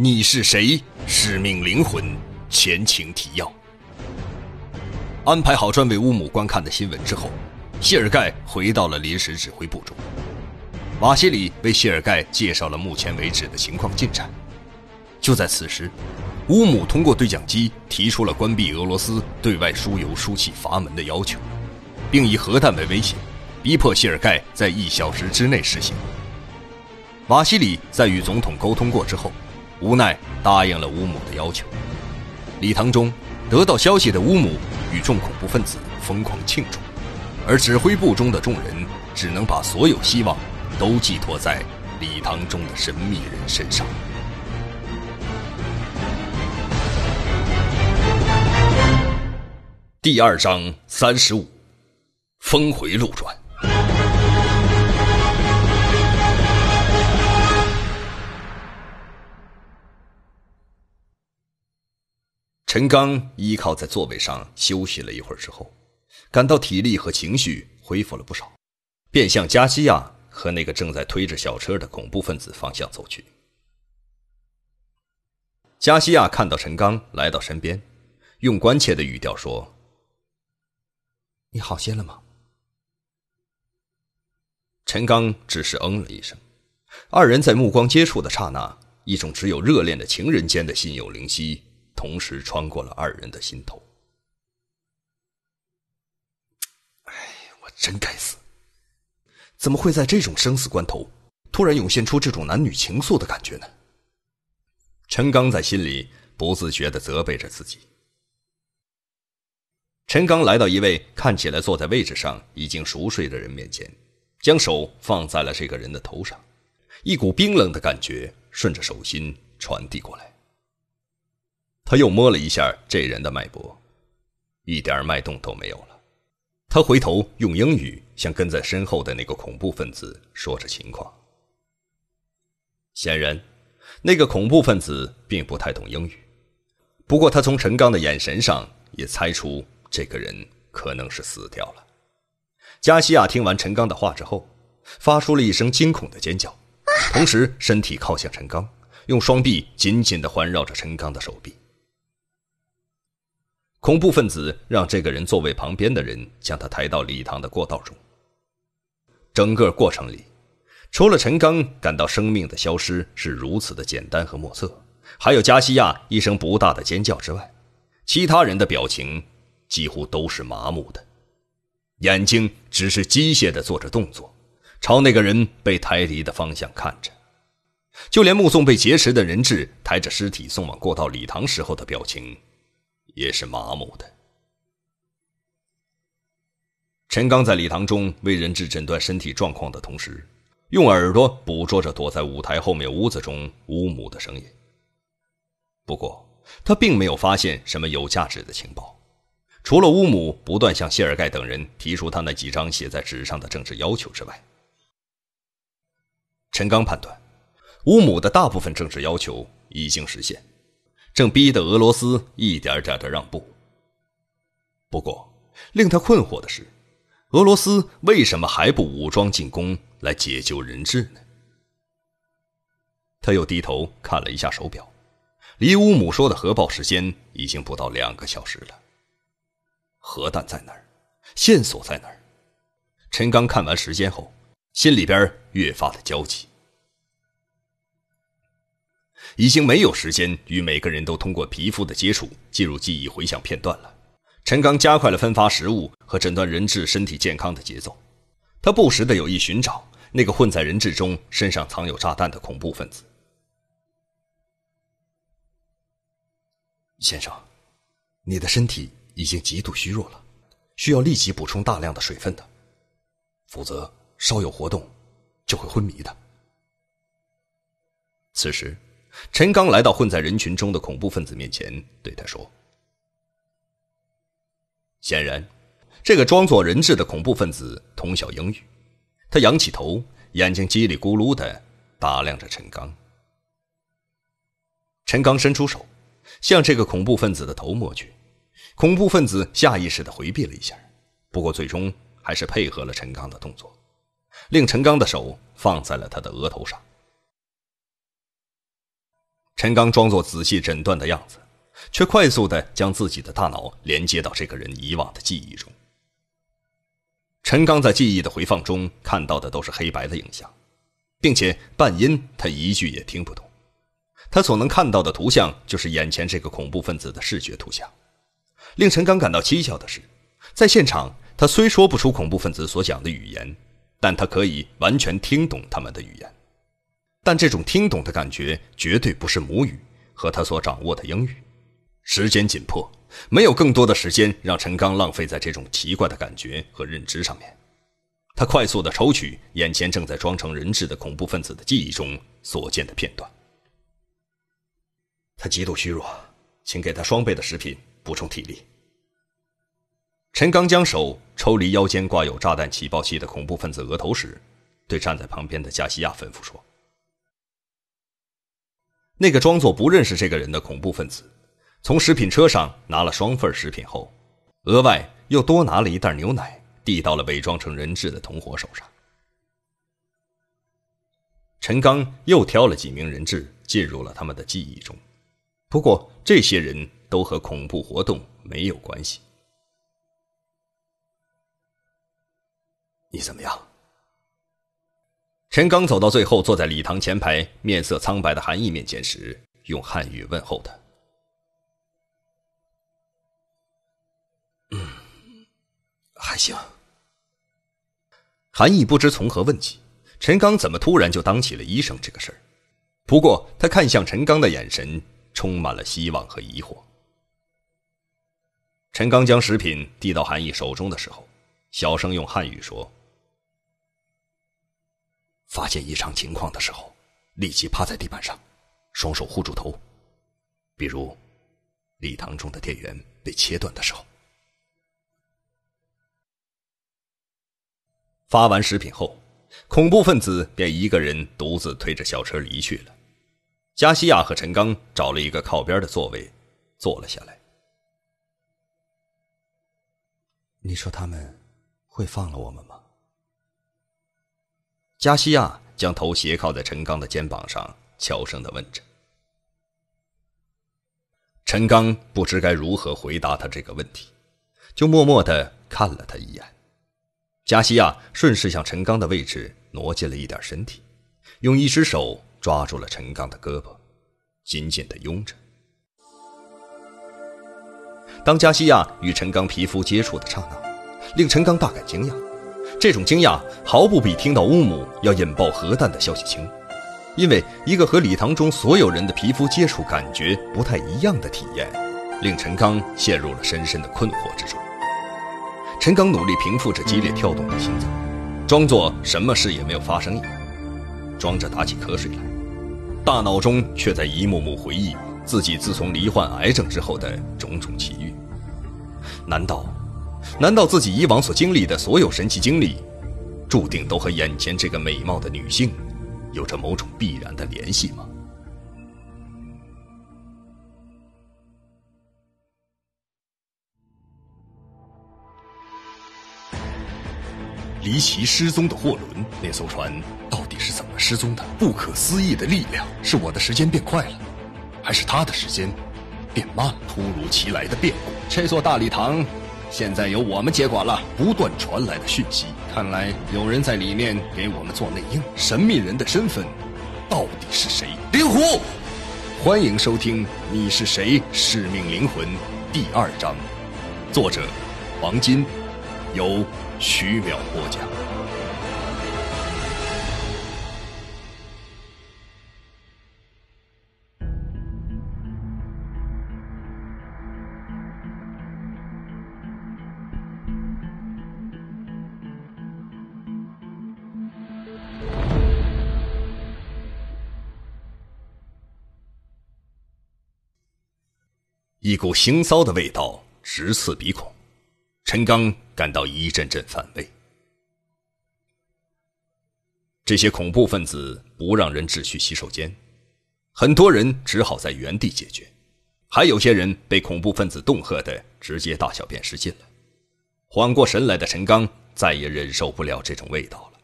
你是谁？使命灵魂，前情提要。安排好专为乌姆观看的新闻之后，谢尔盖回到了临时指挥部中。瓦西里为谢尔盖介绍了目前为止的情况进展。就在此时，乌姆通过对讲机提出了关闭俄罗斯对外输油输气阀门的要求，并以核弹为威胁，逼迫谢尔盖在一小时之内实行。瓦西里在与总统沟通过之后，无奈答应了乌姆的要求。礼堂中，得到消息的乌姆与众恐怖分子疯狂庆祝，而指挥部中的众人只能把所有希望都寄托在礼堂中的神秘人身上。第二章三十五，峰回路转。陈刚依靠在座位上休息了一会儿之后，感到体力和情绪恢复了不少，便向加西亚和那个正在推着小车的恐怖分子方向走去。加西亚看到陈刚来到身边，用关切的语调说：“你好些了吗？”陈刚只是嗯了一声。二人在目光接触的刹那，一种只有热恋的情人间的心有灵犀。同时穿过了二人的心头。哎，我真该死！怎么会在这种生死关头，突然涌现出这种男女情愫的感觉呢？陈刚在心里不自觉的责备着自己。陈刚来到一位看起来坐在位置上已经熟睡的人面前，将手放在了这个人的头上，一股冰冷的感觉顺着手心传递过来。他又摸了一下这人的脉搏，一点脉动都没有了。他回头用英语向跟在身后的那个恐怖分子说着情况。显然，那个恐怖分子并不太懂英语，不过他从陈刚的眼神上也猜出这个人可能是死掉了。加西亚听完陈刚的话之后，发出了一声惊恐的尖叫，同时身体靠向陈刚，用双臂紧紧地环绕着陈刚的手臂。恐怖分子让这个人座位旁边的人将他抬到礼堂的过道中。整个过程里，除了陈刚感到生命的消失是如此的简单和莫测，还有加西亚一声不大的尖叫之外，其他人的表情几乎都是麻木的，眼睛只是机械的做着动作，朝那个人被抬离的方向看着。就连目送被劫持的人质抬着尸体送往过道礼堂时候的表情。也是麻木的。陈刚在礼堂中为人质诊断身体状况的同时，用耳朵捕捉着躲在舞台后面屋子中乌姆的声音。不过，他并没有发现什么有价值的情报，除了乌姆不断向谢尔盖等人提出他那几张写在纸上的政治要求之外。陈刚判断，乌姆的大部分政治要求已经实现。正逼得俄罗斯一点点的让步。不过，令他困惑的是，俄罗斯为什么还不武装进攻来解救人质呢？他又低头看了一下手表，离乌姆说的核爆时间已经不到两个小时了。核弹在哪儿？线索在哪儿？陈刚看完时间后，心里边越发的焦急。已经没有时间与每个人都通过皮肤的接触进入记忆回想片段了。陈刚加快了分发食物和诊断人质身体健康的节奏，他不时的有意寻找那个混在人质中、身上藏有炸弹的恐怖分子。先生，你的身体已经极度虚弱了，需要立即补充大量的水分的，否则稍有活动就会昏迷的。此时。陈刚来到混在人群中的恐怖分子面前，对他说：“显然，这个装作人质的恐怖分子通晓英语。他仰起头，眼睛叽里咕噜的打量着陈刚。陈刚伸出手，向这个恐怖分子的头摸去。恐怖分子下意识的回避了一下，不过最终还是配合了陈刚的动作，令陈刚的手放在了他的额头上。”陈刚装作仔细诊断的样子，却快速的将自己的大脑连接到这个人以往的记忆中。陈刚在记忆的回放中看到的都是黑白的影像，并且半音他一句也听不懂。他所能看到的图像就是眼前这个恐怖分子的视觉图像。令陈刚感到蹊跷的是，在现场他虽说不出恐怖分子所讲的语言，但他可以完全听懂他们的语言。但这种听懂的感觉绝对不是母语和他所掌握的英语。时间紧迫。没有更多的时间让陈刚浪费在这种奇怪的感觉和认知上面。他快速地抽取眼前正在装成人质的恐怖分子的记忆中所见的片段。他极度虚弱，请给他双倍的食品补充体力。陈刚将手抽离腰间挂有炸弹起爆器的恐怖分子额头时，对站在旁边的加西亚吩咐说：“那个装作不认识这个人的恐怖分子。”从食品车上拿了双份食品后，额外又多拿了一袋牛奶，递到了伪装成人质的同伙手上。陈刚又挑了几名人质进入了他们的记忆中，不过这些人都和恐怖活动没有关系。你怎么样？陈刚走到最后，坐在礼堂前排、面色苍白的韩毅面前时，用汉语问候他。嗯还行。韩毅不知从何问起，陈刚怎么突然就当起了医生这个事儿？不过他看向陈刚的眼神充满了希望和疑惑。陈刚将食品递到韩毅手中的时候，小声用汉语说：“发现异常情况的时候，立即趴在地板上，双手护住头，比如礼堂中的电源被切断的时候。”发完食品后，恐怖分子便一个人独自推着小车离去了。加西亚和陈刚找了一个靠边的座位，坐了下来。你说他们会放了我们吗？加西亚将头斜靠在陈刚的肩膀上，悄声的问着。陈刚不知该如何回答他这个问题，就默默的看了他一眼。加西亚顺势向陈刚的位置挪进了一点身体，用一只手抓住了陈刚的胳膊，紧紧地拥着。当加西亚与陈刚皮肤接触的刹那，令陈刚大感惊讶。这种惊讶毫不比听到乌姆要引爆核弹的消息轻，因为一个和礼堂中所有人的皮肤接触感觉不太一样的体验，令陈刚陷入了深深的困惑之中。陈刚努力平复着激烈跳动的心脏，装作什么事也没有发生一样，装着打起瞌睡来，大脑中却在一幕幕回忆自己自从罹患癌症之后的种种奇遇。难道，难道自己以往所经历的所有神奇经历，注定都和眼前这个美貌的女性，有着某种必然的联系吗？离奇失踪的货轮，那艘船到底是怎么失踪的？不可思议的力量，是我的时间变快了，还是他的时间变慢了？突如其来的变故，这座大礼堂现在由我们接管了。不断传来的讯息，看来有人在里面给我们做内应。神秘人的身份到底是谁？灵狐，欢迎收听《你是谁？使命灵魂》第二章，作者王金，由。徐淼播讲。一股腥臊的味道直刺鼻孔。陈刚感到一阵阵反胃。这些恐怖分子不让人只去洗手间，很多人只好在原地解决，还有些人被恐怖分子恫吓的直接大小便失禁了。缓过神来的陈刚再也忍受不了这种味道了。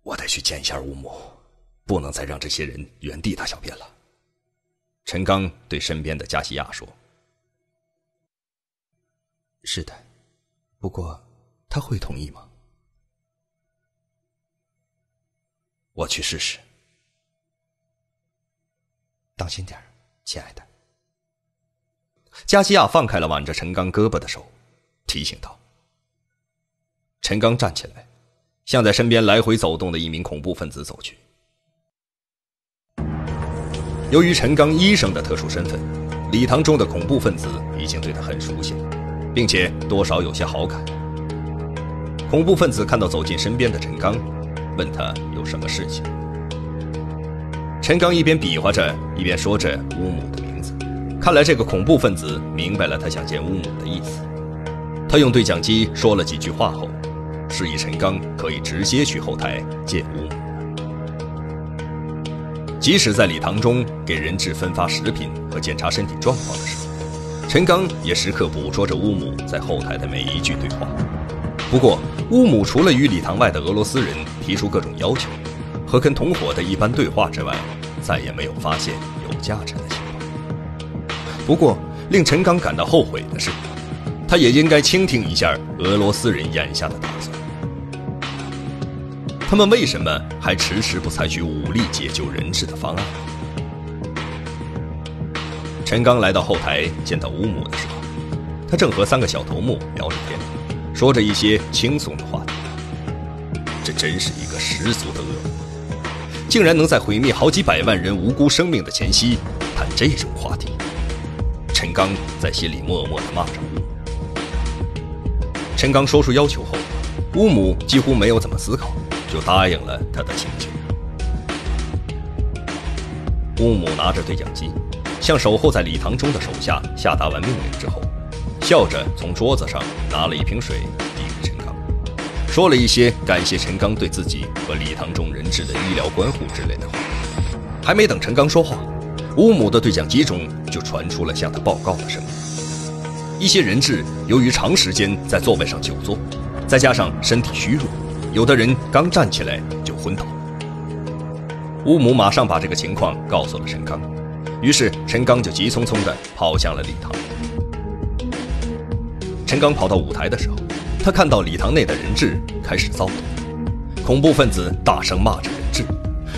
我得去见一下吴母，不能再让这些人原地大小便了。陈刚对身边的加西亚说：“是的，不过他会同意吗？我去试试。当心点亲爱的。”加西亚放开了挽着陈刚胳膊的手，提醒道。陈刚站起来，向在身边来回走动的一名恐怖分子走去。由于陈刚医生的特殊身份，礼堂中的恐怖分子已经对他很熟悉，并且多少有些好感。恐怖分子看到走进身边的陈刚，问他有什么事情。陈刚一边比划着，一边说着乌姆的名字。看来这个恐怖分子明白了他想见乌姆的意思。他用对讲机说了几句话后。示意陈刚可以直接去后台见乌姆。即使在礼堂中给人质分发食品和检查身体状况的时候，陈刚也时刻捕捉着乌姆在后台的每一句对话。不过，乌姆除了与礼堂外的俄罗斯人提出各种要求，和跟同伙的一般对话之外，再也没有发现有价值的情况。不过，令陈刚感到后悔的是，他也应该倾听一下俄罗斯人眼下的打。他们为什么还迟迟不采取武力解救人质的方案？陈刚来到后台，见到乌姆的时候，他正和三个小头目聊着天，说着一些轻松的话题。这真是一个十足的恶魔，竟然能在毁灭好几百万人无辜生命的前夕谈这种话题。陈刚在心里默默地骂着乌姆。陈刚说出要求后，乌姆几乎没有怎么思考。就答应了他的请求。乌姆拿着对讲机，向守候在礼堂中的手下下达完命令之后，笑着从桌子上拿了一瓶水递给陈刚，说了一些感谢陈刚对自己和礼堂中人质的医疗关护之类的话。还没等陈刚说话，乌姆的对讲机中就传出了向他报告的声音：一些人质由于长时间在座位上久坐，再加上身体虚弱。有的人刚站起来就昏倒了。乌母马上把这个情况告诉了陈刚，于是陈刚就急匆匆地跑向了礼堂。陈刚跑到舞台的时候，他看到礼堂内的人质开始躁动，恐怖分子大声骂着人质，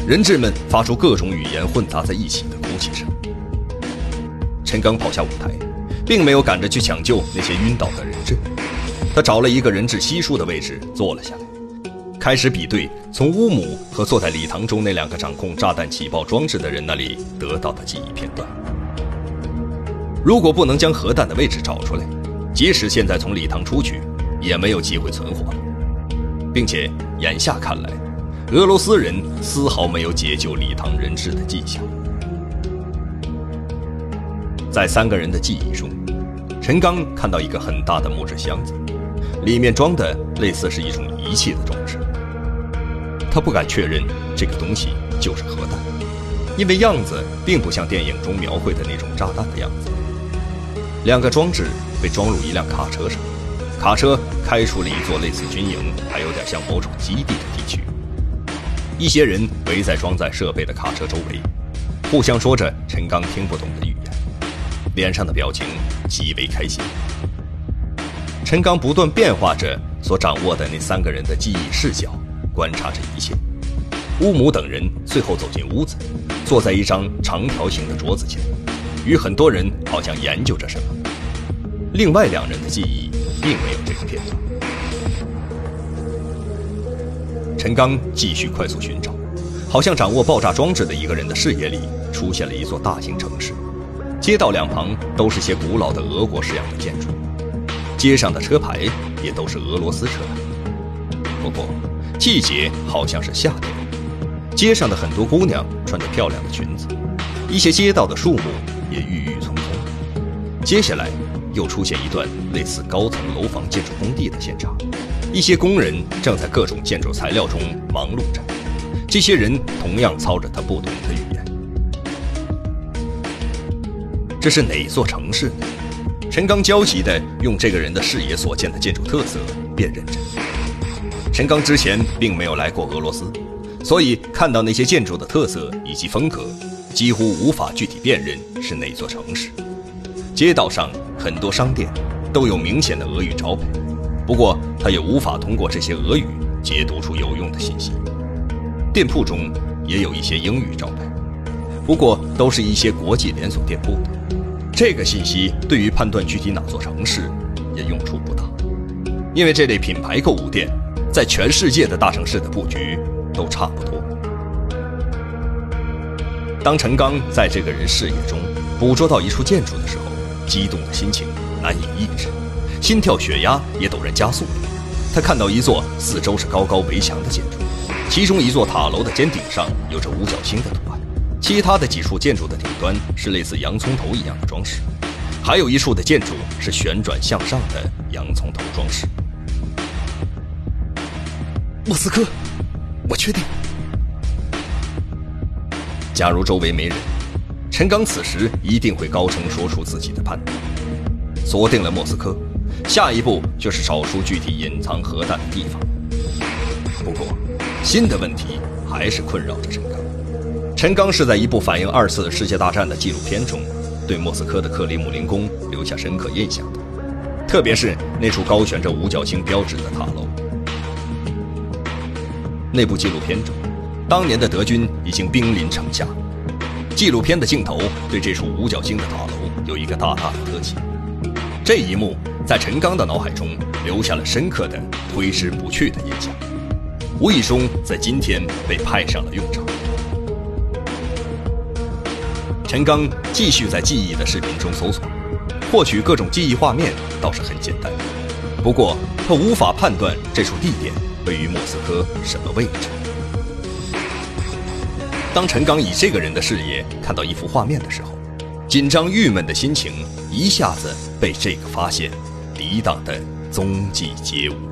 人质们发出各种语言混杂在一起的哭泣声。陈刚跑下舞台，并没有赶着去抢救那些晕倒的人质，他找了一个人质稀疏的位置坐了下来。开始比对从乌姆和坐在礼堂中那两个掌控炸弹起爆装置的人那里得到的记忆片段。如果不能将核弹的位置找出来，即使现在从礼堂出去，也没有机会存活。并且眼下看来，俄罗斯人丝毫没有解救礼堂人质的迹象。在三个人的记忆中，陈刚看到一个很大的木质箱子，里面装的类似是一种仪器的装置。他不敢确认这个东西就是核弹，因为样子并不像电影中描绘的那种炸弹的样子。两个装置被装入一辆卡车上，卡车开出了一座类似军营，还有点像某种基地的地区。一些人围在装载设备的卡车周围，互相说着陈刚听不懂的语言，脸上的表情极为开心。陈刚不断变化着所掌握的那三个人的记忆视角。观察着一切，乌姆等人最后走进屋子，坐在一张长条形的桌子前，与很多人好像研究着什么。另外两人的记忆并没有这个片段。陈刚继续快速寻找，好像掌握爆炸装置的一个人的视野里出现了一座大型城市，街道两旁都是些古老的俄国式样的建筑，街上的车牌也都是俄罗斯车牌。不过。季节好像是夏天，街上的很多姑娘穿着漂亮的裙子，一些街道的树木也郁郁葱葱。接下来又出现一段类似高层楼房建筑工地的现场，一些工人正在各种建筑材料中忙碌着，这些人同样操着他不懂的语言。这是哪座城市呢？陈刚焦急地用这个人的视野所见的建筑特色辨认着。陈刚之前并没有来过俄罗斯，所以看到那些建筑的特色以及风格，几乎无法具体辨认是哪座城市。街道上很多商店都有明显的俄语招牌，不过他也无法通过这些俄语解读出有用的信息。店铺中也有一些英语招牌，不过都是一些国际连锁店铺的。这个信息对于判断具体哪座城市也用处不大，因为这类品牌购物店在全世界的大城市的布局都差不多。当陈刚在这个人视野中捕捉到一处建筑的时候，激动的心情难以抑制，心跳血压也陡然加速了。他看到一座四周是高高围墙的建筑，其中一座塔楼的尖顶上有着五角星的图案，其他的几处建筑的顶端是类似洋葱头一样的装饰，还有一处的建筑是旋转向上的洋葱头装饰。莫斯科，我确定。假如周围没人。陈刚此时一定会高声说出自己的判断，锁定了莫斯科，下一步就是找出具体隐藏核弹的地方。不过，新的问题还是困扰着陈刚。陈刚是在一部反映二次世界大战的纪录片中，对莫斯科的克里姆林宫留下深刻印象的，特别是那处高悬着五角星标志的塔楼。那部纪录片中，当年的德军已经兵临城下。纪录片的镜头对这处五角星的塔楼有一个大大的特写，这一幕在陈刚的脑海中留下了深刻的挥之不去的印象，无意中在今天被派上了用场。陈刚继续在记忆的视频中搜索，获取各种记忆画面倒是很简单，不过他无法判断这处地点位于莫斯科什么位置。当陈刚以这个人的视野看到一幅画面的时候，紧张郁闷的心情一下子被这个发现抵挡的踪迹皆无。